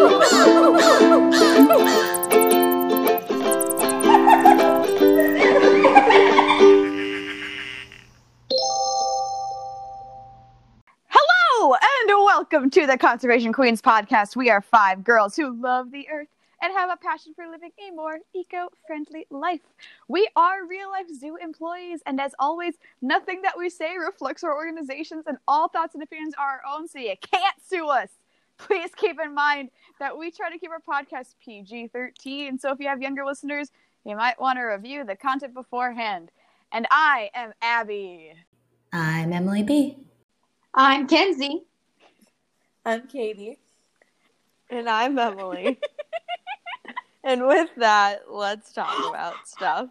Hello and welcome to the Conservation Queens podcast. We are five girls who love the earth and have a passion for living a more eco-friendly life. We are real life zoo employees, and as always, nothing that we say reflects our organizations, and all thoughts and opinions are our own, so you can't sue us. Please keep in mind that we try to keep our podcast PG-13, so if you have younger listeners, you might want to review the content beforehand. And I am Abby. I'm Emily B. I'm Kenzie. I'm Katie. And I'm Emily. and with that, let's talk about stuff.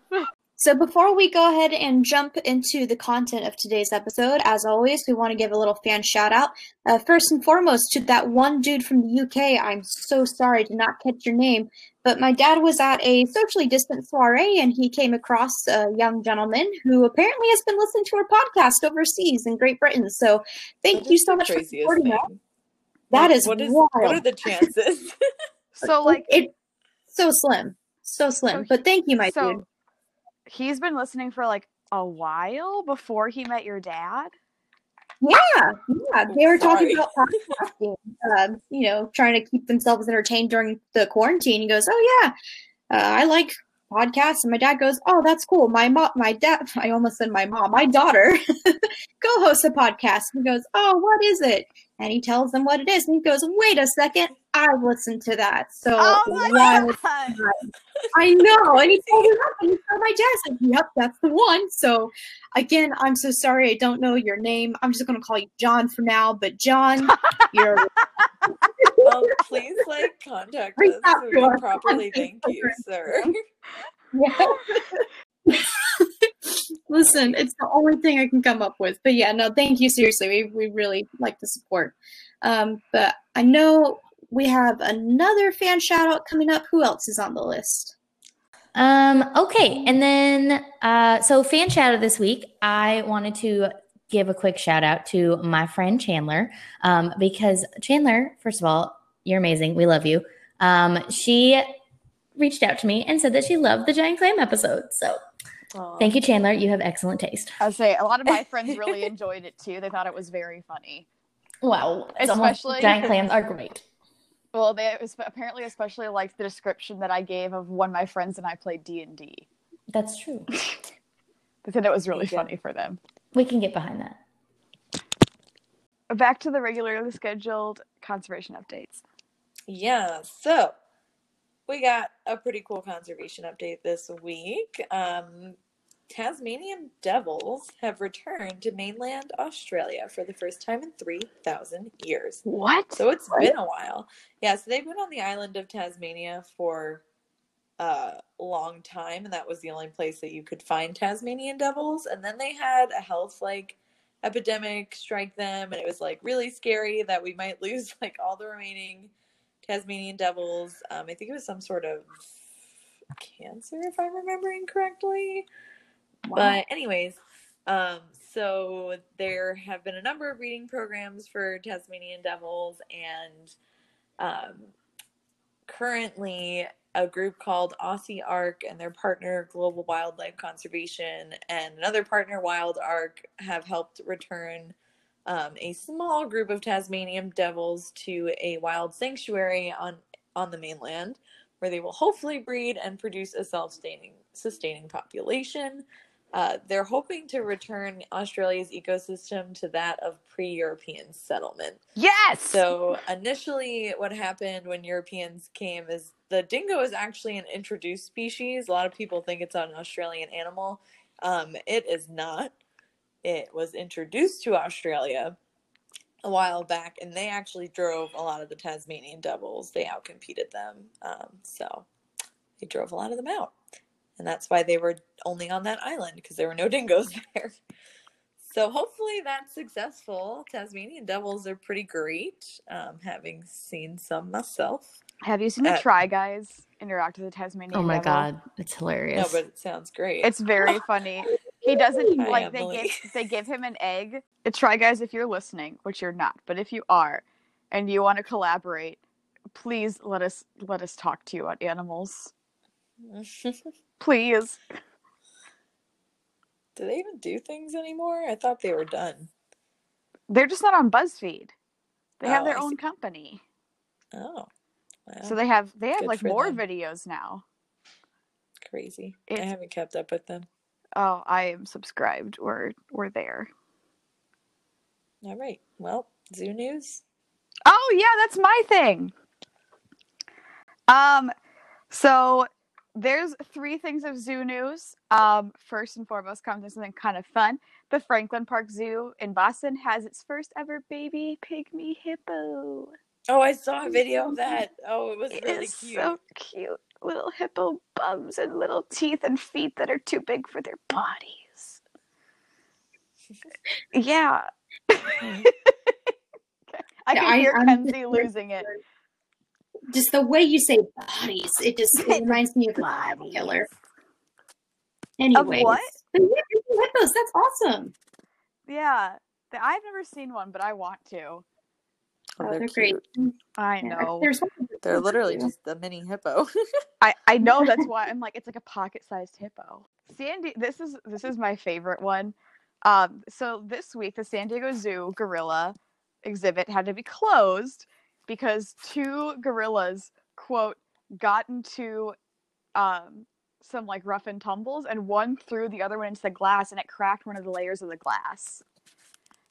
So, before we go ahead and jump into the content of today's episode, as always, we want to give a little fan shout out. Uh, first and foremost, to that one dude from the UK. I'm so sorry to not catch your name, but my dad was at a socially distant soiree and he came across a young gentleman who apparently has been listening to our podcast overseas in Great Britain. So, thank That you so much for craziest supporting us. thing. That Like, is what is wild. what are the chances? So, like, it so slim, so slim. So but thank you, my so dude. He's been listening for like a while before he met your dad. Yeah, yeah. They were talking about podcasting, um, you know, trying to keep themselves entertained during the quarantine. He goes, "Oh yeah, uh, I like podcasts." And my dad goes, "Oh, that's cool." My mom, my dad, I almost said my mom, my daughter, co-hosts a podcast. He goes, "Oh, what is it?" And he tells them what it is, and he goes, "Wait a second, I've listened to that." So Oh my why- god! I know. And he told me that. And he told my dad, said, Yep, that's the one. So again, I'm so sorry I don't know your name. I'm just gonna call you John for now. But John, you're um, please like contact Reach us so to we can us properly thank you, sir. yeah. Listen, it's the only thing I can come up with. But yeah, no, thank you. Seriously, we, we really like the support. Um, but I know we have another fan shout out coming up. Who else is on the list? Um, okay, and then uh, so fan shout out this week. I wanted to give a quick shout out to my friend Chandler um, because Chandler, first of all, you're amazing. We love you. Um, she reached out to me and said that she loved the giant clam episode. So thank you, Chandler. You have excellent taste. I would say a lot of my friends really enjoyed it too. They thought it was very funny. Wow, Especially- giant clams are great. Well, they apparently especially liked the description that I gave of when my friends and I played D and D. That's true. They said it was really funny for them. We can get behind that. Back to the regularly scheduled conservation updates. Yeah, so we got a pretty cool conservation update this week. Um, Tasmanian devils have returned to mainland Australia for the first time in 3,000 years. What? So it's been a while. Yeah, so they've been on the island of Tasmania for a long time, and that was the only place that you could find Tasmanian devils. And then they had a health like epidemic strike them, and it was like really scary that we might lose like all the remaining Tasmanian devils. Um, I think it was some sort of cancer, if I'm remembering correctly. But anyways, um, so there have been a number of breeding programs for Tasmanian devils, and um, currently a group called Aussie Ark and their partner Global Wildlife Conservation and another partner WildArk have helped return um, a small group of Tasmanian devils to a wild sanctuary on on the mainland, where they will hopefully breed and produce a self-sustaining sustaining population. Uh, they're hoping to return Australia's ecosystem to that of pre-European settlement. yes. So initially, what happened when Europeans came is the dingo is actually an introduced species. A lot of people think it's an Australian animal. Um, it is not. It was introduced to Australia a while back, and they actually drove a lot of the Tasmanian devils. They outcompeted them, um, so they drove a lot of them out, and that's why they were only on that island because there were no dingoes there. So hopefully that's successful. Tasmanian devils are pretty great. Um, having seen some myself. Have you seen the uh, Try Guys interact with the Tasmanian? Oh my devil? god, it's hilarious. No, but it sounds great. It's very funny. He doesn't Hi, like they Emily. give they give him an egg. It's Try guys if you're listening, which you're not, but if you are, and you want to collaborate, please let us let us talk to you about animals. Please. Do they even do things anymore? I thought they were done. They're just not on BuzzFeed. They have Oh, their I own see. company. Oh, wow. So they have they have like more them. videos now. crazy. I haven't kept up with them. Oh, I am subscribed. We're we're there. All right. Well, zoo news. Oh yeah, that's my thing. Um, so there's three things of zoo news. Um, first and foremost, comes to something kind of fun. The Franklin Park Zoo in Boston has its first ever baby pygmy hippo. Oh, I saw a video of that. Oh, it was It really is cute. so cute. Little hippo bums and little teeth and feet that are too big for their bodies. Yeah. I Yeah, can I- hear I'm Kenzie losing it. Just the way you say bodies, it just it reminds me of Live Killer. Anyway, what? But yeah, baby hippos, that's awesome. Yeah. I've never seen one, but I want to. Oh, Oh, they're they're great. I know. There's one They're literally just the mini hippo. I, I know that's why I'm like it's like a pocket-sized hippo. Sandy this is this is my favorite one. Um, so this week the San Diego Zoo gorilla exhibit had to be closed because two gorillas quote got into um some like rough and tumbles and one threw the other one into the glass and it cracked one of the layers of the glass.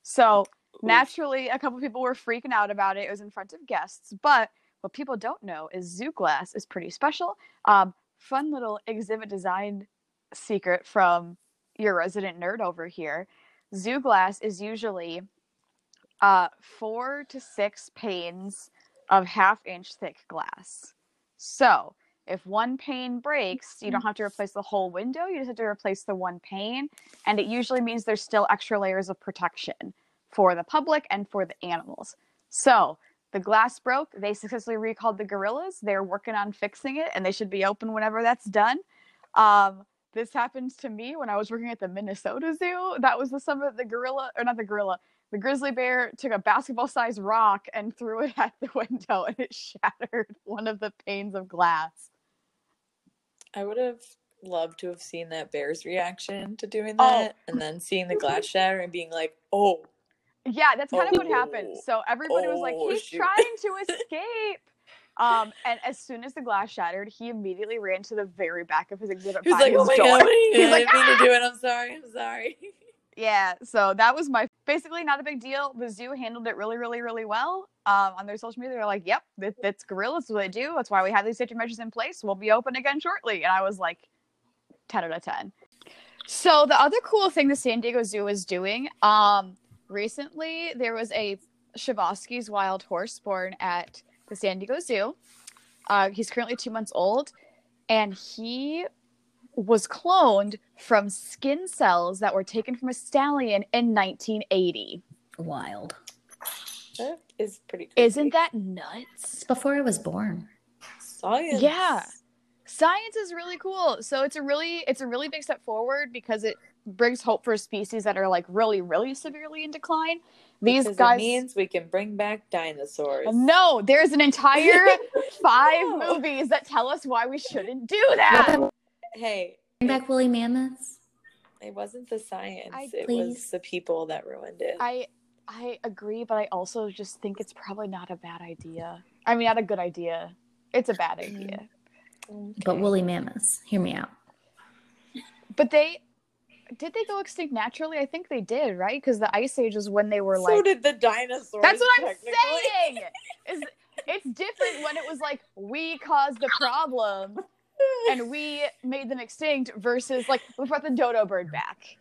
So naturally a couple people were freaking out about it. It was in front of guests, but what people don't know is zoo glass is pretty special. Um, fun little exhibit design secret from your resident nerd over here. Zoo glass is usually uh, four to six panes of half inch thick glass. So if one pane breaks, you don't have to replace the whole window, you just have to replace the one pane. And it usually means there's still extra layers of protection for the public and for the animals. So the glass broke. They successfully recalled the gorillas. They're working on fixing it, and they should be open whenever that's done. Um, this happens to me when I was working at the Minnesota Zoo. That was the summer that the gorilla, or not the gorilla, the grizzly bear took a basketball-sized rock and threw it at the window, and it shattered one of the panes of glass. I would have loved to have seen that bear's reaction to doing Oh. that and then seeing the glass shatter and being like, oh, Yeah, that's kind of what happened. Oh. So everybody was like, Oh, he's shoot. trying to escape. Um, and as soon as the glass shattered, he immediately ran to the very back of his exhibit he was by like, oh my door. god, I He's like, didn't mean "Ah!" to do it. I'm sorry. I'm sorry. Yeah, so that was my basically not a big deal. The zoo handled it really, really, really well. Um, on their social media, they're like, "Yep, that, that's gorillas. What they do. That's why we have these safety measures in place. We'll be open again shortly." And I was like, ten out of ten. So the other cool thing the San Diego Zoo is doing, um, recently there was a Przewalski's wild horse born at the San Diego Zoo. Uh, he's currently two months old, and he was cloned from skin cells that were taken from a stallion in 1980. Wild. That is pretty crazy. Isn't that nuts? Before I was born. science? Yeah. Science is really cool. So it's a really it's a really big step forward because it brings hope for species that are like really really severely in decline. These Because guys it means we can bring back dinosaurs. No, there's an entire five No. movies that tell us why we shouldn't do that. Hey, Bring back woolly mammoths. it wasn't the science. I- it was the people that ruined it. I I agree, but I also just think it's probably not a bad idea. I mean, not a good idea. It's a bad mm. idea. But woolly mammoths. Hear me out. But they did they go extinct naturally? I think they did, right? Because the ice age is when they were so like. So did the dinosaurs. That's what I'm saying. Is it's different when it was like we caused the problem and we made them extinct versus like we brought the dodo bird back,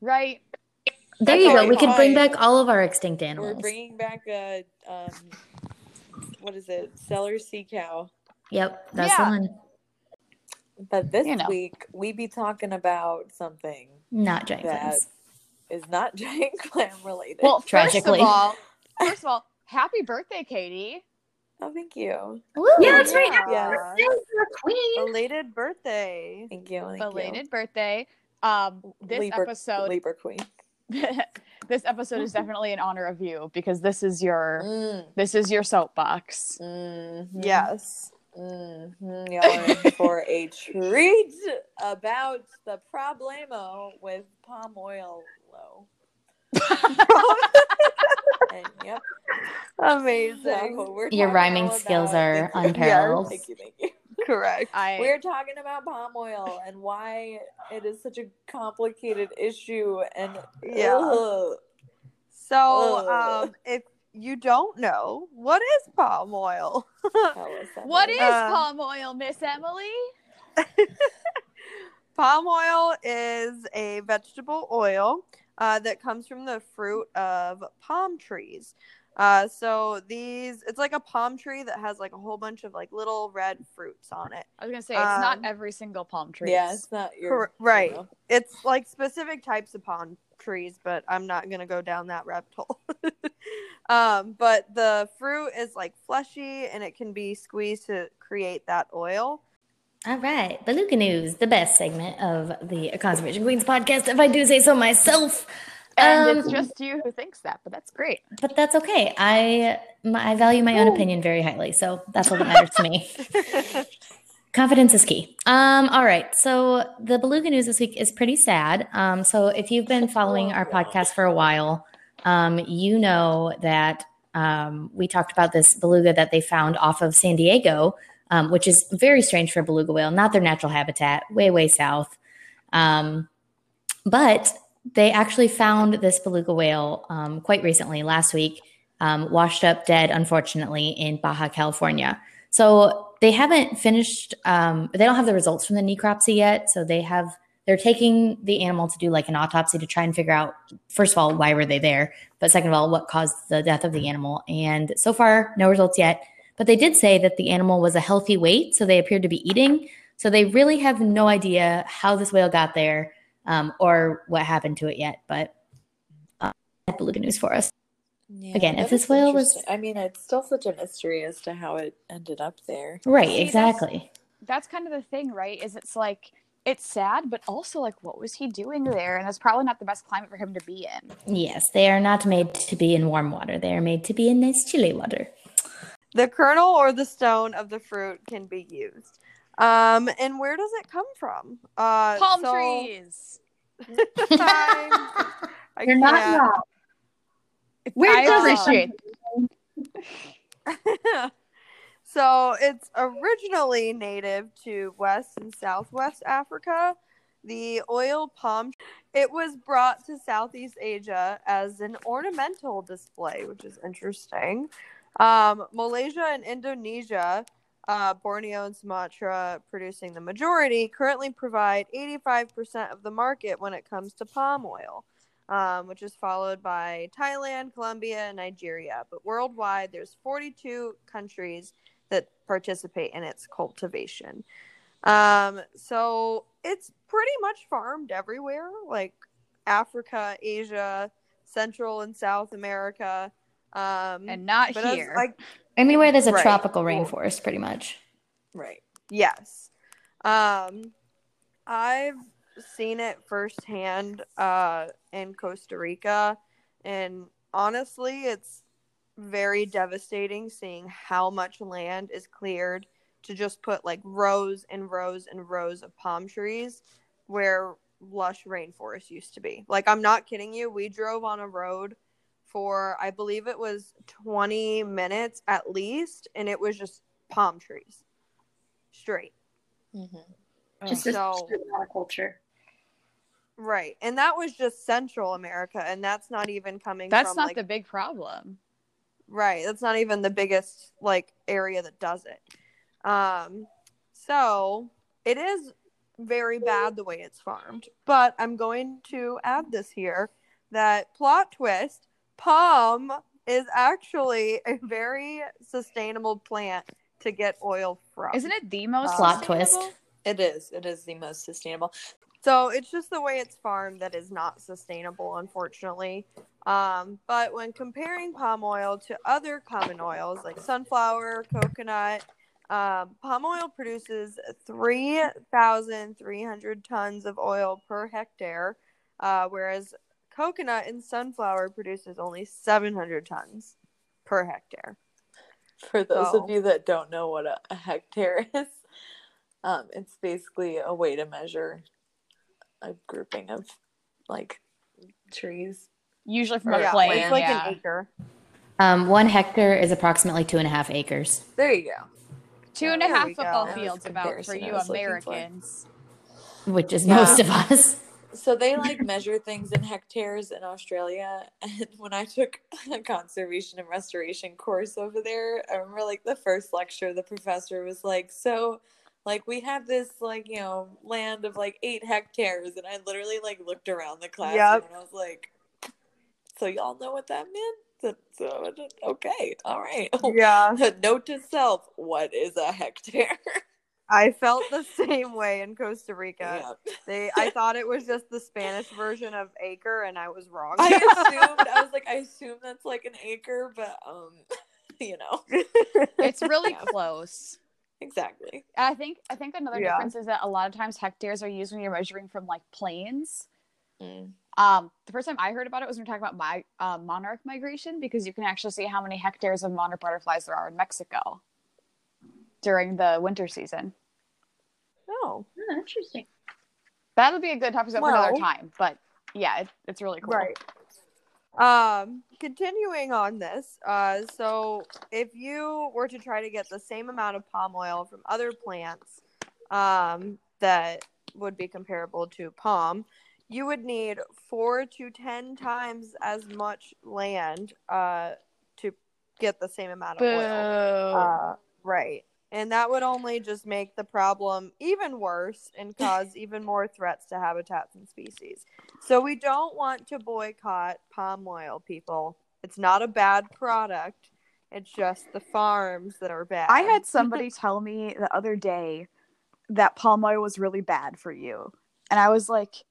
right? There That's you go. we We could bring want. back all of our extinct animals. We're bringing back a um, what is it? Steller sea cow. Yep, that's Yeah. the one. But this You know. week we be talking about something Not giant that clams. is not giant clam related. Well, Tragically. first of all, first of all, happy birthday, Katie. Oh, thank you, Woo! Yeah, that's right. Yeah. Birthday queen. Belated birthday. thank you, thank Belated you. birthday. Um, this Libra, episode, Libra Queen. this episode is definitely in honor of you because this is your Mm, this is your soapbox. mhm, Yes. mhm. Y'all are in for a treat about the problemo with palm oil low. and yep. Amazing. So Your rhyming ryming skills about- are Thank you. unparalleled. Thank you, thank you. Correct. I We're talking about palm oil and why it is such a complicated issue and Yeah. ugh. So, Ugh. um, if you don't know, what is palm oil? Tell us that what much. is Uh, palm oil, Miss Emily? palm oil is a vegetable oil uh, that comes from the fruit of palm trees. Uh, so these, it's like a palm tree that has like a whole bunch of like little red fruits on it. I was gonna say it's not Um, every single palm tree. Yeah, it's not your Cor- right. you know. It's like specific types of palm trees, but I'm not gonna go down that rabbit hole. um, but the fruit is like fleshy and it can be squeezed to create that oil. All right, Beluga News, the best segment of the Conservation Queens podcast, if I do say so myself. And Um, it's just you who thinks that, but that's great. but that's okay. I my, I value my own opinion very highly, so that's what matters to me. Confidence is key. Um, all right. So the beluga news this week is pretty sad. Um, so if you've been following our podcast for a while, um, you know that um, we talked about this beluga that they found off of San Diego, um, which is very strange for a beluga whale, not their natural habitat, way, way south. Um, but they actually found this beluga whale um, quite recently, last week, um, washed up dead, unfortunately, in Baja California. So they haven't finished. Um, they don't have the results from the necropsy yet. So they have. They're taking the animal to do like an autopsy to try and figure out, first of all, why were they there, but second of all, what caused the death of the animal. And so far, no results yet. But they did say that the animal was a healthy weight, so they appeared to be eating. So they really have no idea how this whale got there um, or what happened to it yet. But uh, beluga news for us. Yeah, Again, if this whale was- I mean, it's still such a mystery as to how it ended up there. Right, See, that's- exactly. That's kind of the thing, right? Is it's like it's sad, but also like what was he doing there? And that's probably not the best climate for him to be in. Yes, they are not made to be in warm water. They are made to be in nice chilly water. The kernel or the stone of the fruit can be used. Um, and where does it come from? Uh, Palm so- trees. I You're not can't. wrong. Where I does it appreciate so it's originally native to West and Southwest Africa. The oil palm it was brought to Southeast Asia as an ornamental display, which is interesting. Um, Malaysia and Indonesia, uh, Borneo and Sumatra producing the majority, currently provide 85% of the market when it comes to palm oil um, which is followed by Thailand, Colombia, and Nigeria. But worldwide, there's 42 countries that participate in its cultivation. Um, so it's pretty much farmed everywhere, like Africa, Asia, Central and South America. Um, and not but as- here. like Anywhere there's a Right. tropical Cool. rainforest, pretty much. Right. Yes. Um, I've seen it firsthand uh, in Costa Rica, and honestly, it's very devastating seeing how much land is cleared to just put like rows and rows and rows of palm trees where lush rainforest used to be. Like, I'm not kidding you. We drove on a road for, I believe it was 20 minutes at least, and it was just palm trees straight. Mm-hmm. Just a So- straight monoculture. Right. And that was just Central America and that's not even coming that's from not like the big problem. right. That's not even the biggest like area that does it. Um so it is very bad the way it's farmed. But I'm going to add this here that plot twist, palm is actually a very sustainable plant to get oil from. Isn't it the most Plot twist. It is. It is the most sustainable. So it's just the way it's farmed that is not sustainable, unfortunately. Um, but when comparing palm oil to other common oils like sunflower, coconut, um, palm oil produces 3,300 tons of oil per hectare, uh, whereas coconut and sunflower produces only 700 tons per hectare. For those So- of you that don't know what a, a hectare is, um, it's basically a way to measure a grouping of like trees. Usually from Or a yeah, plane. it's like yeah. an acre. Um, one hectare is approximately two and a half acres, There you go. Two and a There half go. football fields about for you was looking for. Americans. which is Yeah. most of us. So they like measure things in hectares in Australia. And when I took a conservation and restoration course over there, I remember like the first lecture, the professor was like, So, like, we have this, like, you know, land of like eight hectares. And I literally like looked around the class Yep. and I was like, So, y'all know what that meant? So, okay, all right. Yeah, Note to self what is a hectare? I felt the same way in Costa Rica. Yeah. They, I thought it was just the Spanish version of acre, and I was wrong. I assumed I was like, I assume that's like an acre, but um, you know, It's really Yeah. close. exactly. And I think I think another Yeah. difference is that a lot of times hectares are used when you're measuring from like planes. Mm. Um, the first time I heard about it was when we were talking about my uh, monarch migration because you can actually see how many hectares of monarch butterflies there are in Mexico during the winter season. oh, Oh, interesting. That'll be a good topic for another time, but yeah, it, it's really cool. right. Um, continuing on this, uh, so if you were to try to get the same amount of palm oil from other plants, um, that would be comparable to palm, you would need four to ten times as much land, uh, to get the same amount of Boo. oil. Uh, right. And that would only just make the problem even worse and cause even more threats to habitats and species. So we don't want to boycott palm oil, people. It's not a bad product. It's just the farms that are bad. I had somebody tell me the other day that palm oil was really bad for you. And I was like,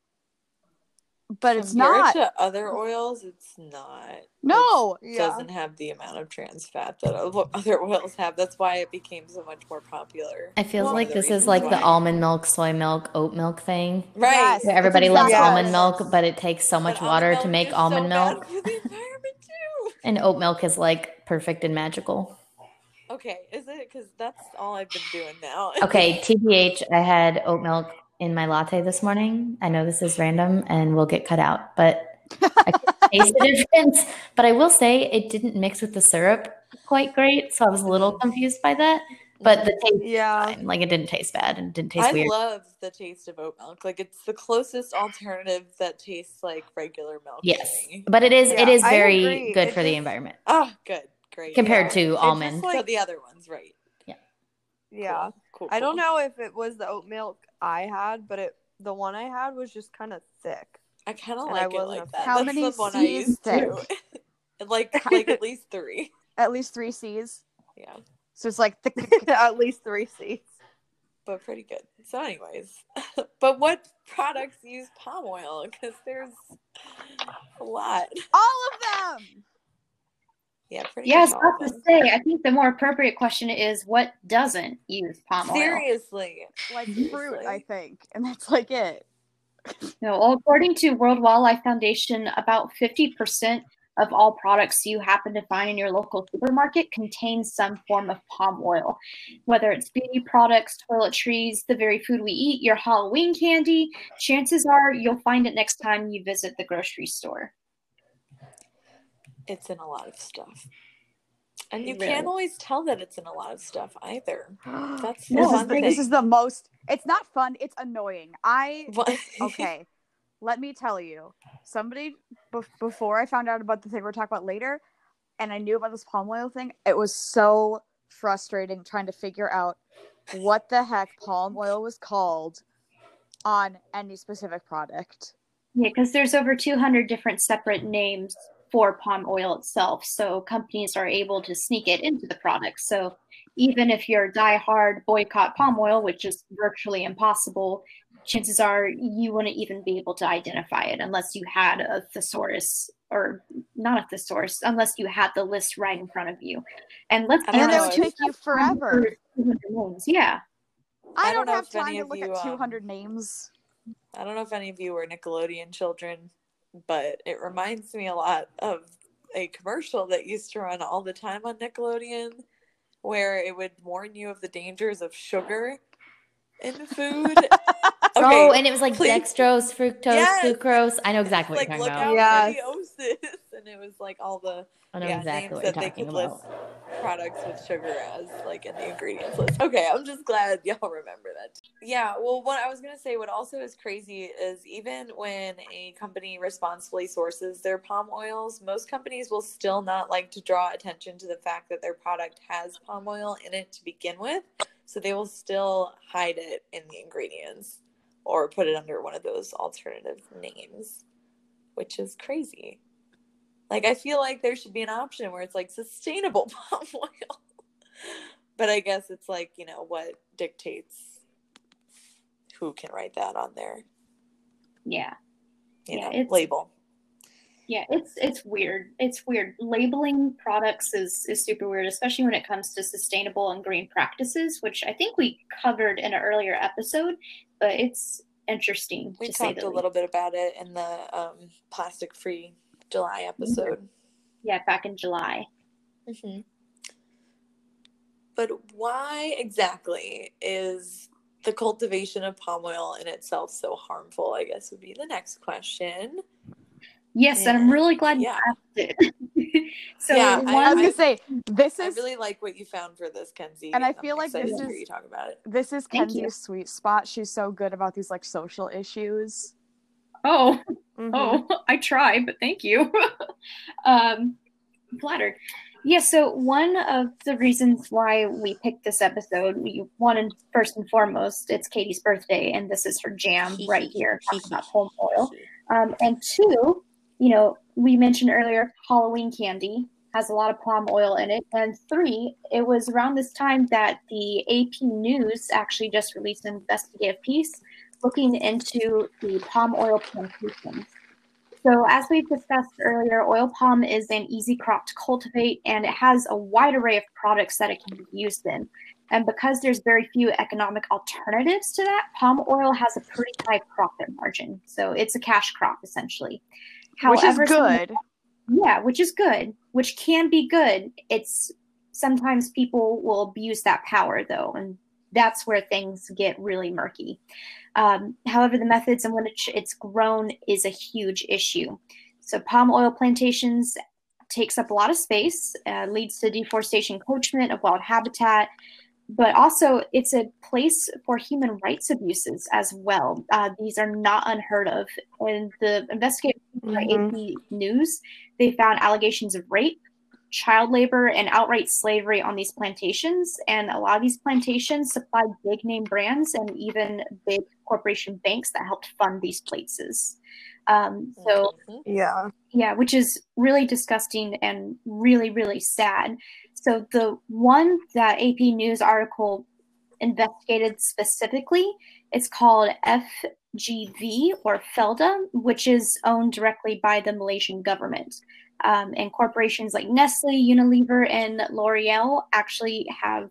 but it's Compared not. to other oils. It's not. No. It Yeah. doesn't have the amount of trans fat that other oils have. That's why it became so much more popular. It feels Well, like this is reasons like the almond milk, soy milk, oat milk thing. Right. Yes. Where everybody loves exactly almond milk, but it takes so much But water to make almond so milk. for the environment too. And oat milk is like perfect and magical. Okay, is it? Because that's all I've been doing now. Okay, TBH, I had oat milk in my latte this morning. I know this is random and will get cut out, but I could taste the difference. But I will say it didn't mix with the syrup quite great, so I was a little confused by that. But the taste, Yeah. fine. like it didn't taste bad and didn't taste I weird. I love the taste of oat milk. Like it's the closest alternative that tastes like regular milk. yes, but it is it Yeah, is I very good It for the environment Oh, good, great. compared Yeah. to It's just almond. like- so the other ones, right? Yeah. Cool, cool, I don't know if it was the oat milk I had, but it the one I had was just kind of thick. I kind of And I like it like that. How That's many the one I C's used to. like like at least three. At least three C's. Yeah, So it's like thick. At least three C's. but pretty good. So, anyways, but what products use palm oil? Because there's a lot. all of them. Yeah, pretty. Yeah, I was about to say, I think the more appropriate question is what doesn't use palm oil? Seriously, Like Seriously. fruit, I think. And that's like it. No, well, according to World Wildlife Foundation, about 50% of all products you happen to find in your local supermarket contain some form of palm oil. Whether it's beauty products, toiletries, the very food we eat, your Halloween candy, chances are you'll find it next time you visit the grocery store. It's in a lot of stuff, and you Really? can't always tell that it's in a lot of stuff either. That's the this, is the, this is the most. It's not fun. It's annoying. I What- okay. let me tell you, somebody bef- before I found out about the thing we're talking about later, and I knew about this palm oil thing. It was so frustrating trying to figure out what the heck palm oil was called on any specific product. Yeah, because there's over 200 different separate names for palm oil itself. So companies are able to sneak it into the product. So even if you're die-hard boycott palm oil, which is virtually impossible, chances are you wouldn't even be able to identify it unless you had a thesaurus or not a thesaurus, unless you had the list right in front of you. And let's And don't then know it would take you forever. Yeah. I, I don't, don't have time to look you, at um, 200 names. I don't know if any of you were Nickelodeon children, but it reminds me a lot of a commercial that used to run all the time on Nickelodeon where it would warn you of the dangers of sugar in food. oh, and it was like please. dextrose, fructose, Yes. sucrose. I know exactly what look you're out talking about. Yes. for the oasis, and it was like all the I know yeah, exactly names what you're that they could about. list products with sugar as like in the ingredients list. Okay, I'm just glad y'all remember that. Yeah, well, what I was gonna say, what also is crazy is even when a company responsibly sources their palm oils, most companies will still not like to draw attention to the fact that their product has palm oil in it to begin with. So they will still hide it in the ingredients or put it under one of those alternative names, which is crazy. Like I feel like there should be an option where it's like sustainable palm oil. but I guess it's like, you know, what dictates who can write that on there. Yeah. you Yeah, know, it's- label. Yeah, it's it's weird. It's weird. Labeling products is is super weird, especially when it comes to sustainable and green practices, which I think we covered in an earlier episode, but it's interesting We to talked a little bit about it in the um, plastic free July episode. Yeah, back in July. hmm But why exactly is the cultivation of palm oil in itself so harmful? I guess would be the next question. Yes, and I'm really glad Yeah. you asked it. so Yeah, I one was gonna say this I is really like what you found for this, Kenzie. And I I'm feel like this is- you talk about it. this is Thank you. Kenzie's sweet spot. She's so good about these like social issues. oh Mhm. Oh, I try, but thank you. um, flattered. Yeah, so one of the reasons why we picked this episode, we wanted first and foremost, it's Katie's birthday, and this is her jam right here, talking about palm oil. Um, and two, you know, we mentioned earlier Halloween candy has a lot of palm oil in it. And three, it was around this time that the AP News actually just released an investigative piece looking into the palm oil plantations. So, as we've discussed earlier, oil palm is an easy crop to cultivate and it has a wide array of products that it can be used in. And because there's very few economic alternatives to that, palm oil has a pretty high profit margin. So, it's a cash crop essentially. Which is good. yeah, which is good, which can be good. It's sometimes people will abuse that power though, and that's where things get really murky. Um, however, the methods in which it's grown is a huge issue. So, palm oil plantations takes up a lot of space, uh, leads to deforestation, encroachment of wild habitat, but also it's a place for human rights abuses as well. Uh, these are not unheard of. And the investigators by AP News, they found allegations of rape, child labor, and outright slavery on these plantations. And a lot of these plantations supplied big name brands and even big corporation banks that helped fund these places. Um, so, Mhm. Yeah. yeah, which is really disgusting and really, really sad. So the one that AP News article investigated specifically, it's called FGV or FELDA, which is owned directly by the Malaysian government. Um, and corporations like Nestle, Unilever, and L'Oreal actually have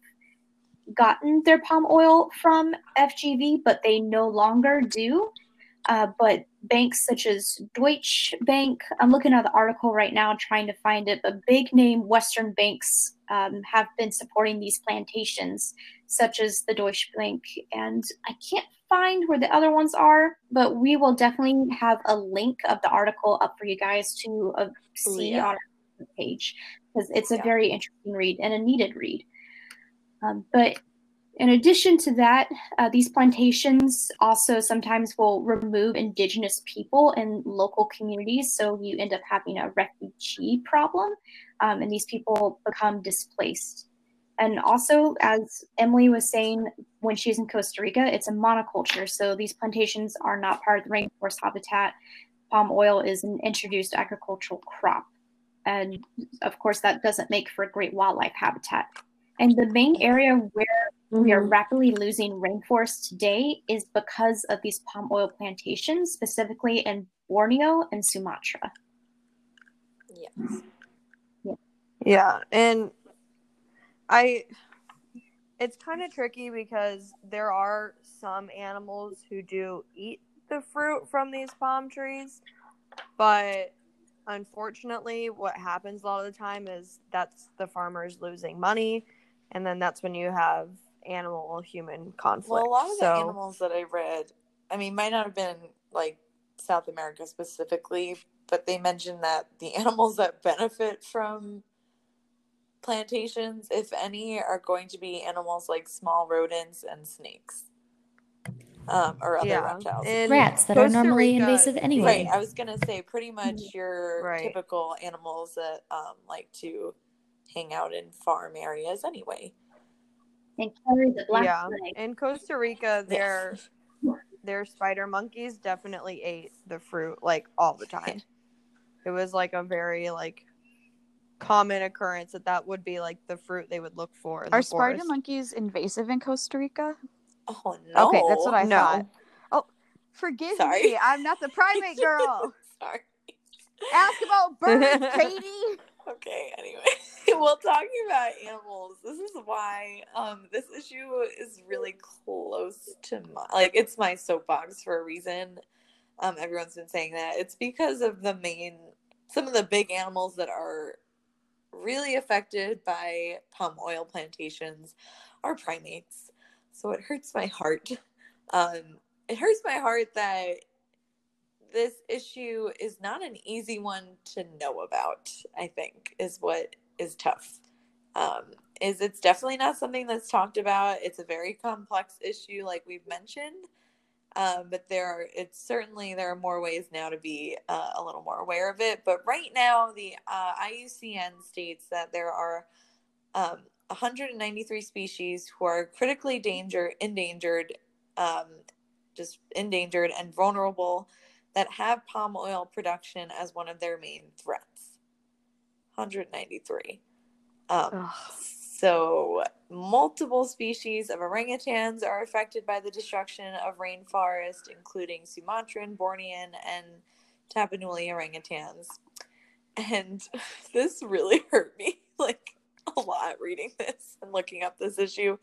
gotten their palm oil from FGV, but they no longer do. Uh, but banks such as Deutsche Bank, I'm looking at the article right now trying to find it, but big name Western banks um, have been supporting these plantations, such as the Deutsche Bank. And I can't find where the other ones are, but we will definitely have a link of the article up for you guys to uh, see yeah. on our page because it's a Yeah. very interesting read and a needed read. Um, but in addition to that, uh, these plantations also sometimes will remove indigenous people in local communities. So you end up having a refugee problem, um, and these people become displaced. And also, as Emily was saying, when she's in Costa Rica, it's a monoculture. So these plantations are not part of the rainforest habitat. Palm oil is an introduced agricultural crop. And of course, that doesn't make for a great wildlife habitat. And the main area where we are mm-hmm. rapidly losing rainforest today is because of these palm oil plantations, specifically in Borneo and Sumatra. Yes. Yeah. Yeah, and I it's kind of tricky because there are some animals who do eat the fruit from these palm trees. but unfortunately, what happens a lot of the time is that's the farmers losing money, and then that's when you have animal human conflict. Well, a lot of so, the animals that I read, I mean, might not have been like South America specifically, but they mentioned that the animals that benefit from plantations, if any, are going to be animals like small rodents and snakes. Um, or other yeah, reptiles. in Rats that are normally Rica- invasive anyway. Right. I was gonna say pretty much your Right. typical animals that um like to hang out in farm areas anyway. And carry the black yeah, flag. in Costa Rica, their their spider monkeys definitely ate the fruit like all the time. It was like a very like common occurrence that that would be like the fruit they would look for. In Are the spider forest. monkeys invasive in Costa Rica? Oh no. Okay, that's what I No. thought. Oh, forgive Sorry. me. I'm not the primate girl. Sorry. Ask about birds, Katie. Okay, anyway. well talking about animals, this is why um this issue is really close to my like it's my soapbox for a reason. Um everyone's been saying that. It's because of the main some of the big animals that are really affected by palm oil plantations are primates. So it hurts my heart. Um, it hurts my heart that this issue is not an easy one to know about, I think, is what is tough. Um, is it's definitely not something that's talked about. It's a very complex issue, like we've mentioned. Um, but there are it's certainly there are more ways now to be uh, a little more aware of it. But right now, the uh, IUCN states that there are um, 193 species who are critically danger endangered, um, just endangered and vulnerable that have palm oil production as one of their main threats. 193. Um, so, multiple species of orangutans are affected by the destruction of rainforest, including Sumatran, Bornean, and Tapanuli orangutans. And this really hurt me like a lot reading this and looking up this issue.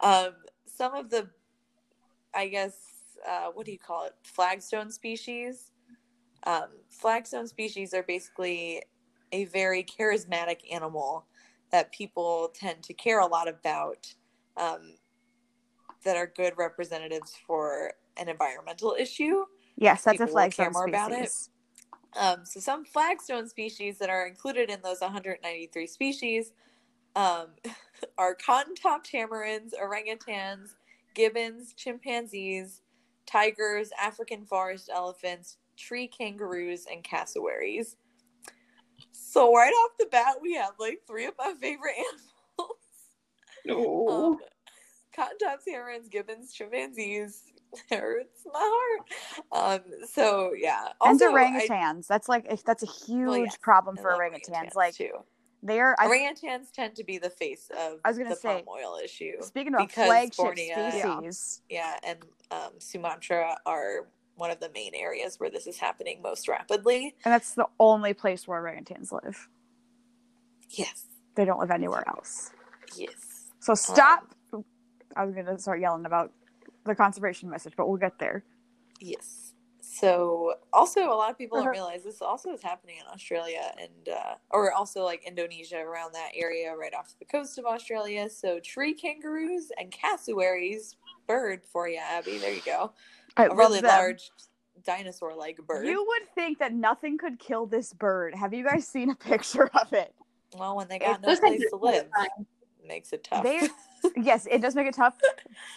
Um, some of the, I guess, uh, what do you call it? Flagstone species. Um, flagstone species are basically a very charismatic animal that people tend to care a lot about um, that are good representatives for an environmental issue. Yes, that's a People care flagstone more about it. species. Um, so some flagstone species that are included in those 193 species um, are cotton-topped tamarins, orangutans, gibbons, chimpanzees, tigers, African forest elephants, tree kangaroos, and cassowaries. So right off the bat, we have like three of my favorite animals. No. Um, cotton-topped tamarins, gibbons, chimpanzees. Hurts my heart. Um, so yeah. and Also, I- orangutans. that's like that's a huge yes, problem for love orangutans. Like too. they're I, orangutans tend to be the face of I was gonna the say, palm oil issue. speaking of because flagship Borneo- species. Yeah, and um, Sumatra are one of the main areas where this is happening most rapidly. And that's the only place where orangutans live. Yes, They don't live anywhere else. yes. So stop. I was gonna start yelling about the conservation message, but we'll get there. Yes. So also a lot of people Uh-huh. don't realize this also is happening in Australia and uh, or also like Indonesia around that area right off the coast of Australia. So tree kangaroos and cassowaries, bird for you, Abby. There you go. I A really them. large dinosaur-like bird. You would think that nothing could kill this bird. Have you guys seen a picture of it? well, when they got no Those place are to live, terrifying. makes it tough. They- yes, it does make it tough.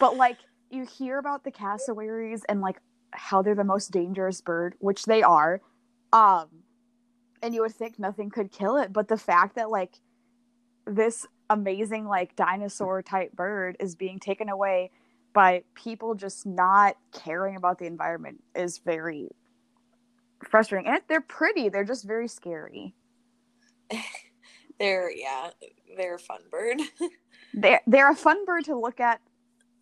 But like you hear about the cassowaries and like how they're the most dangerous bird, which they are. Um and you would think nothing could kill it, but the fact that like this amazing like dinosaur type bird is being taken away by people just not caring about the environment is very frustrating. And they're pretty, they're just very scary. they're yeah, they're a fun bird. they're they're a fun bird to look at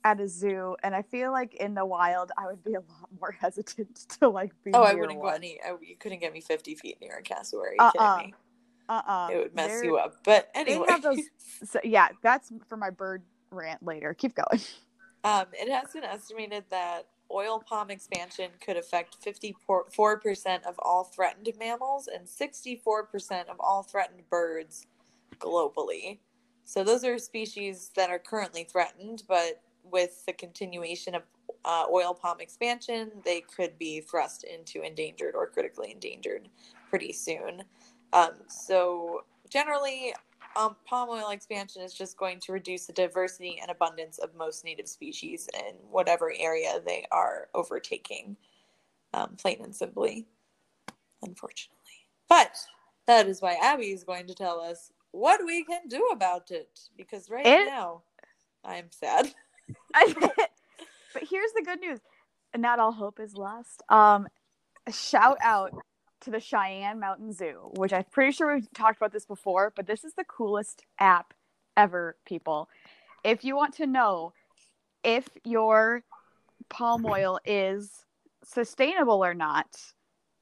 at a zoo and i feel like in the wild i would be a lot more hesitant to like be oh, I wouldn't go any. I, you couldn't get me fifty feet near a cassowary. Are you Uh-uh. kidding me? uh-uh It would mess They're- you up. But anyway, those so, yeah that's for my bird rant later keep going um, it has been estimated that oil palm expansion could affect 54% of all threatened mammals and 64% of all threatened birds globally. So those are species that are currently threatened, but with the continuation of uh, oil palm expansion, they could be thrust into endangered or critically endangered pretty soon. Um, so generally, um, palm oil expansion is just going to reduce the diversity and abundance of most native species in whatever area they are overtaking, um, plain and simply, unfortunately. But that is why Abby is going to tell us what we can do about it, because right It- now I'm sad. but here's the good news not all hope is lost um shout out to the cheyenne mountain zoo which i'm pretty sure we've talked about this before but this is the coolest app ever people. If you want to know if your palm oil is sustainable or not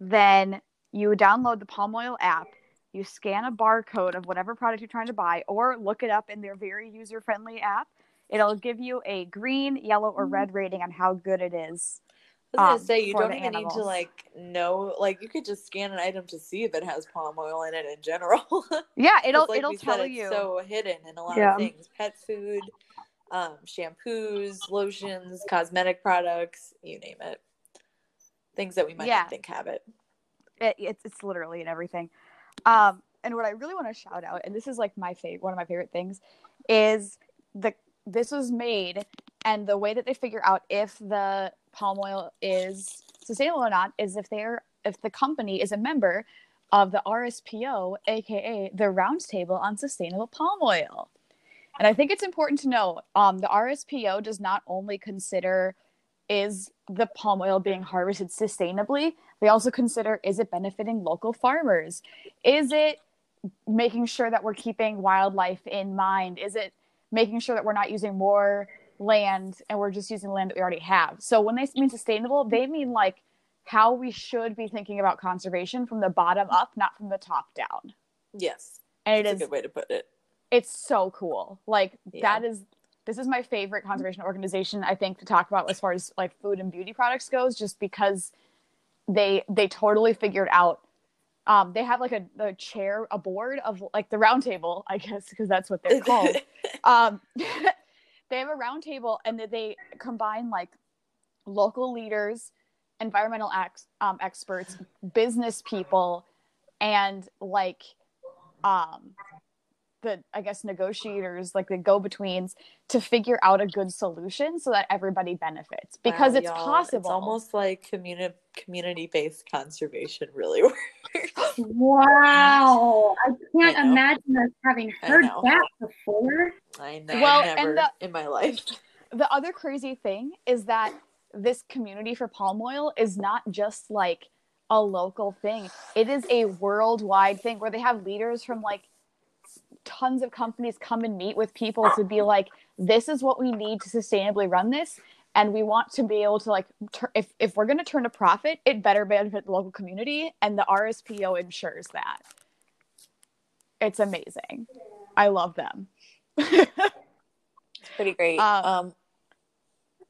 then you download the palm oil app you scan a barcode of whatever product you're trying to buy or look it up in their very user friendly app. It'll give you a green, yellow, or mm-hmm. red rating on how good it is. I was gonna um, say you don't even need to like know like you could just scan an item to see if it has palm oil in it in general. Yeah, it'll like it'll said, tell it's you. so hidden in a lot Yeah. of things: pet food, um, shampoos, lotions, cosmetic products, you name it. Things that we might Yeah. not think have it. it, it's it's literally in everything. Um, and what I really want to shout out, and this is like my favorite, one of my favorite things, is the this was made, and the way that they figure out if the palm oil is sustainable or not is if they're if the company is a member of the RSPO, aka the Roundtable on Sustainable Palm Oil. And I think it's important to know um, the RSPO does not only consider is the palm oil being harvested sustainably, they also consider is it benefiting local farmers? Is it making sure that we're keeping wildlife in mind? Is it making sure that we're not using more land and we're just using land that we already have? So when they mean sustainable, they mean like how we should be thinking about conservation from the bottom up, not from the top down. Yes, And it is a good way to put it. it's so cool. Like Yeah. that is this is my favorite conservation organization I think to talk about as far as like food and beauty products goes just because they they totally figured out um they have like a, a chair a board of like the round table I guess because that's what they're called um they have a round table and they combine like local leaders environmental ex- um, experts business people and like um the i guess negotiators like the go-betweens to figure out a good solution so that everybody benefits because Wow, it's possible It's almost like community community based conservation really works. Wow. I can't I imagine us having heard that before. I know. Well, and the- in my life. the other crazy thing is that this community for palm oil is not just like a local thing it is a worldwide thing where they have leaders from like tons of companies come and meet with people to be like this is what we need to sustainably run this. And we want to be able to like tur- if, if we're going to turn a profit it better benefit the local community and the rspo ensures that. It's amazing. I love them. It's Pretty great. Um, um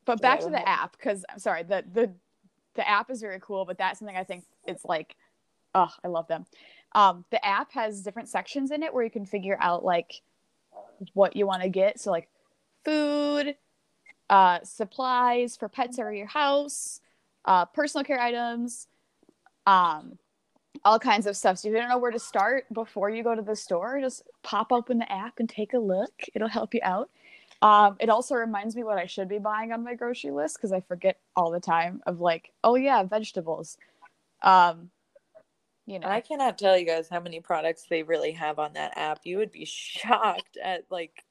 But back Yeah, to the app because I'm sorry the the the app is very cool, but that's something I think it's like, oh, I love them. Um, the app has different sections in it where you can figure out like what you want to get. So like food, uh, supplies for pets or your house, uh, personal care items, um, all kinds of stuff. So if you don't know where to start before you go to the store, just pop open the app and take a look. It'll help you out. Um, it also reminds me what I should be buying on my grocery list because I forget all the time of like, oh yeah, vegetables. Um, you know, I cannot tell you guys how many products they really have on that app. You would be shocked at like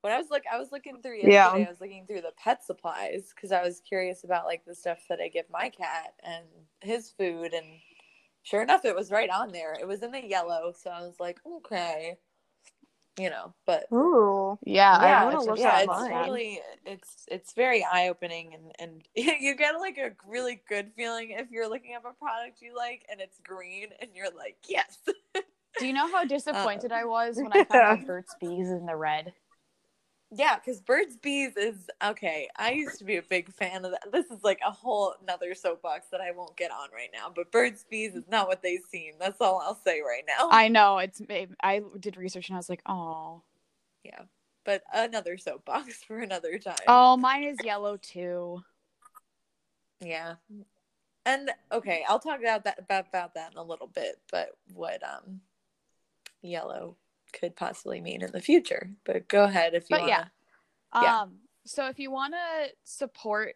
when I was like I was looking through yesterday, Yeah. I was looking through the pet supplies because I was curious about like the stuff that I give my cat and his food and sure enough it was right on there. It was in the yellow, so I was like, okay. You know, but Ooh. yeah, I yeah, wanna it's look yeah, it's mine. really it's it's very eye opening and and you get like a really good feeling if you're looking up a product you like and it's green and you're like yes. Do you know how disappointed Um, I was when I found out Burt's Bees in the red? Yeah, because Burt's Bees is okay. I used to be a big fan of that. This is like a whole another soapbox that I won't get on right now. But Burt's Bees is not what they seem. That's all I'll say right now. I know it's. I did research and I was like, oh, yeah, but another soapbox for another time. oh, mine is yellow too. Yeah. And okay, I'll talk about that about, about that in a little bit, but what um yellow could possibly mean in the future. But go ahead if you want. yeah. Yeah. Um, so if you want to support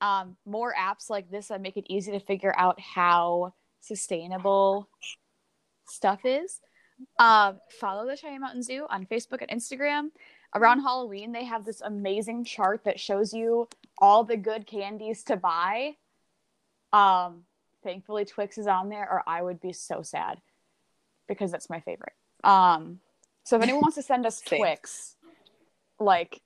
um, more apps like this that make it easy to figure out how sustainable stuff is, um, follow the Cheyenne Mountain Zoo on Facebook and Instagram. Around Halloween, they have this amazing chart that shows you all the good candies to buy. Um, thankfully, Twix is on there, or I would be so sad because that's my favorite. Um, so if anyone wants to send us Twix, like,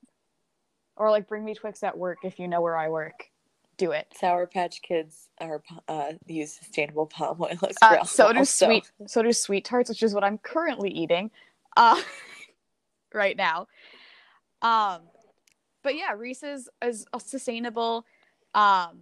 or like bring me Twix at work if you know where I work, do it. Sour Patch Kids are uh, use sustainable palm oil as Uh, so do sweet, so do sweet tarts, which is what I'm currently eating, uh, right now. Um, but yeah, Reese's is a sustainable. Um,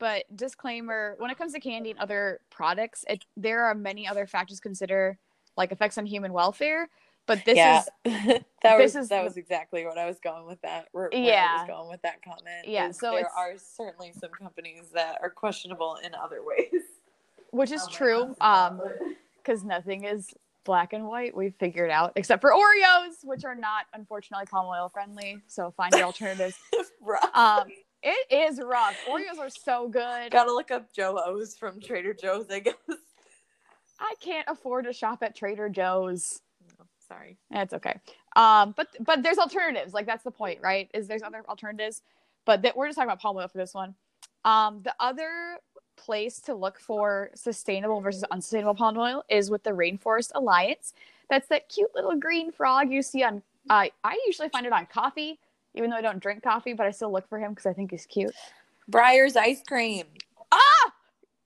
but disclaimer: when it comes to candy and other products, it, there are many other factors to consider, like effects on human welfare. But this yeah, is that this was is that was exactly what I was going with that. Where, where I Yeah. was going with that comment. Yeah, so there are certainly some companies that are questionable in other ways. which is Oh true. Um, because nothing is black and white. We figured out, except for Oreos, which are not unfortunately palm oil friendly. So find your alternatives. Um, it is rough. Oreos are so good. Gotta look up Joe O's from Trader Joe's, I guess. I can't afford to shop at Trader Joe's. Sorry. That's okay. Um, but but there's alternatives. Like that's the point, right? Is there's other alternatives, but that we're just talking about palm oil for this one. Um, the other place to look for sustainable versus unsustainable palm oil is with the Rainforest Alliance. That's that cute little green frog you see on. Uh, I usually find it on coffee, even though I don't drink coffee, but I still look for him because I think he's cute. Breyers ice cream. Ah,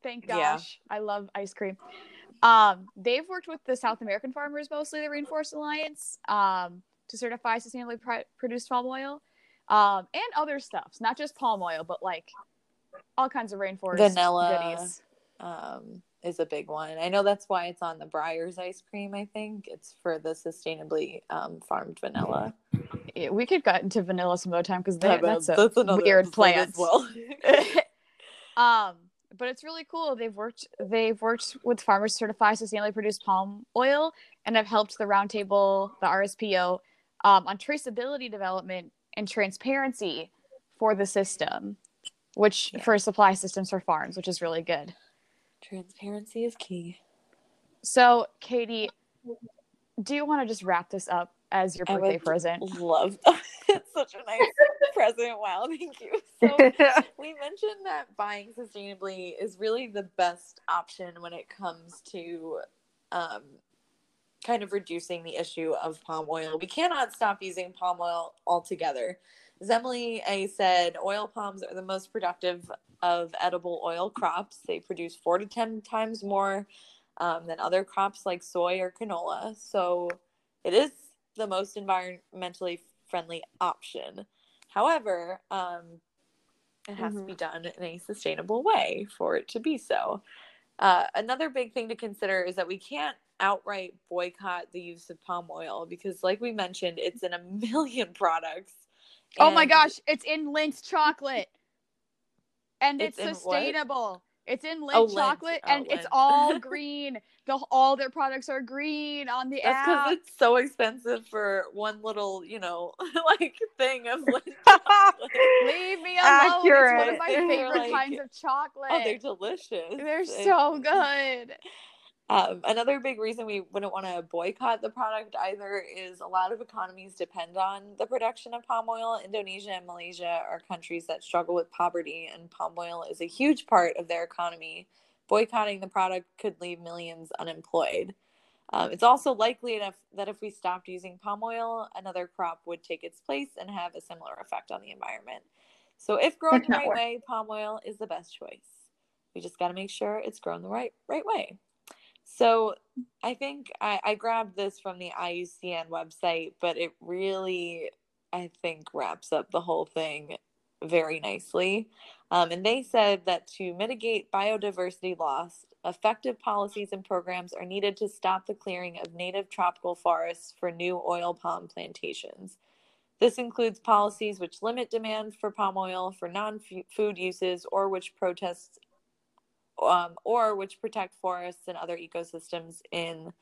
thank Yeah. gosh, I love ice cream. Um, they've worked with the South American farmers, mostly the Rainforest Alliance, um, to certify sustainably pr- produced palm oil, um, and other stuffs, not just palm oil, but like all kinds of rainforest Vanilla. goodies. um, is a big one. I know that's why it's on the Breyers ice cream. I think it's for the sustainably um, farmed vanilla. Yeah, we could get into vanilla some other time because Yeah, that's a another weird plant. as well. um, but it's really cool. They've worked they've worked with farmers to certify sustainably produced palm oil and have helped the roundtable, the RSPO, um, on traceability development and transparency for the system, which Yeah. for supply systems for farms, which is really good. Transparency is key. So, Katie, do you want to just wrap this up as your birthday present? Love. it's such a nice present. Wow, thank you. So we mentioned that buying sustainably is really the best option when it comes to um, kind of reducing the issue of palm oil. We cannot stop using palm oil altogether. As Emily A said, oil palms are the most productive of edible oil crops. They produce four to 10 times more um, than other crops like soy or canola. So it is the most environmentally friendly option. However, um, it has to be done in a sustainable way for it to be so. Uh, another big thing to consider is that we can't outright boycott the use of palm oil because, like we mentioned, it's in a million products. Oh my gosh, it's in Lindt chocolate. And It's it's, sustainable. It's in Lindt Oh, chocolate Oh, and it's all green. The all their products are green on the That's because it's so expensive for one little, you know, like thing of Lindt chocolate. Leave me alone. It's one Accurate. of my favorite like- kinds of chocolate. Oh, they're delicious. They're so good. Um, another big reason we wouldn't want to boycott the product either is a lot of economies depend on the production of palm oil. Indonesia and Malaysia are countries that struggle with poverty, and palm oil is a huge part of their economy. Boycotting the product could leave millions unemployed. Um, it's also likely enough that if we stopped using palm oil, another crop would take its place and have a similar effect on the environment. So, if grown That's the right way, palm oil is the best choice. We just got to make sure it's grown the right right way. So I think I, I grabbed this from the IUCN website, but it really I think wraps up the whole thing very nicely. Um, and they said that to mitigate biodiversity loss, effective policies and programs are needed to stop the clearing of native tropical forests for new oil palm plantations. This includes policies which limit demand for palm oil for non-food uses or which protests um, or which protect forests and other ecosystems in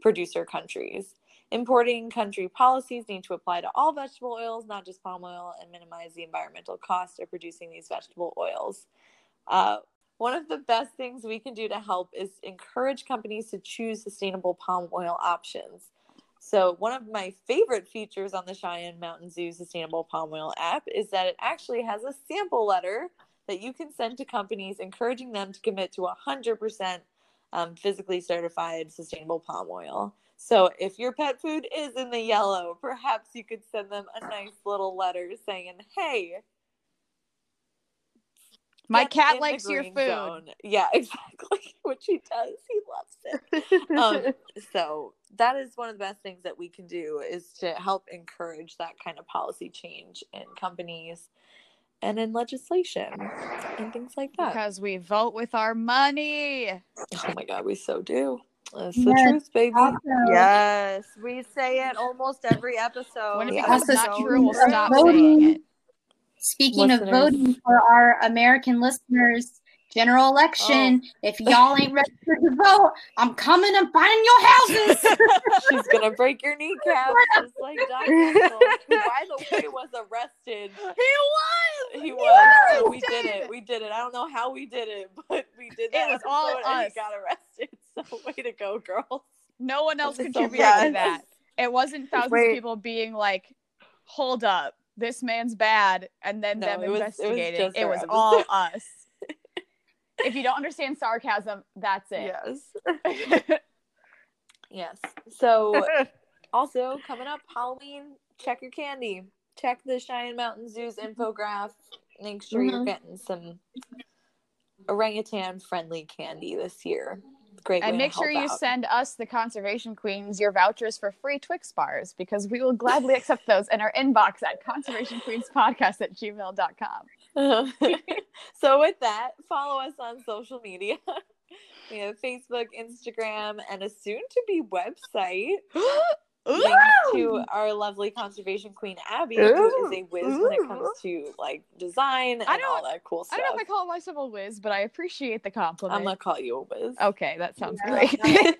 producer countries. Importing country policies need to apply to all vegetable oils, not just palm oil, and minimize the environmental cost of producing these vegetable oils. Uh, one of the best things we can do to help is encourage companies to choose sustainable palm oil options. So, one of my favorite features on the Cheyenne Mountain Zoo Sustainable Palm Oil app is that it actually has a sample letter that you can send to companies encouraging them to commit to 100% um, physically certified sustainable palm oil. So if your pet food is in the yellow, perhaps you could send them a nice little letter saying, "Hey, my cat likes your food." Zone. Yeah, exactly. Which he does. He loves it. um, so that is one of the best things that we can do is to help encourage that kind of policy change in companies and in legislation and things like that. Because we vote with our money. Oh my god, we so do. That's yes, the truth, baby. Awesome. Yes, we say it almost every episode. When it becomes not true, we'll stop saying it. Speaking listeners. of voting for our American listeners, general election. Oh. If y'all ain't registered to vote, I'm coming and finding your houses. She's gonna break your kneecaps, just like Dr. who, by the way, was arrested. He was. He was. So we did it. We did it. I don't know how we did it, but we did that. It was all us. got arrested. So way to go, girls. No one else contributed so to that. It wasn't thousands Wait. of people being like, "Hold up, this man's bad," and then no, them it was, investigating. It was, it was all us if you don't understand sarcasm, that's it. Yes. yes. So, also coming up, Halloween, check your candy. Check the Cheyenne Mountain Zoo's infograph. Make sure mm-hmm. you're getting some orangutan friendly candy this year. Great. And make sure you out. send us, the conservation queens, your vouchers for free Twix bars because we will gladly accept those in our inbox at conservationqueenspodcast at gmail.com. Um, so with that, follow us on social media. we have Facebook, Instagram, and a soon to be website. Thanks to our lovely conservation queen Abby, who is a whiz Ooh. when it comes to like design and all that cool stuff. I don't know if I call myself a whiz, but I appreciate the compliment. I'm gonna call you a whiz. Okay, that sounds yeah. great.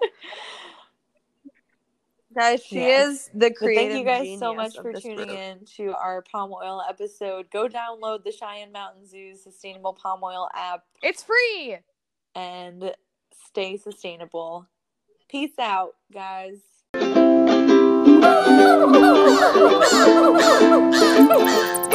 Guys, she is the creative. thank you guys so much for tuning group. in to our palm oil episode. Go download the Cheyenne Mountain Zoo's sustainable palm oil app. It's free. And stay sustainable. Peace out, guys.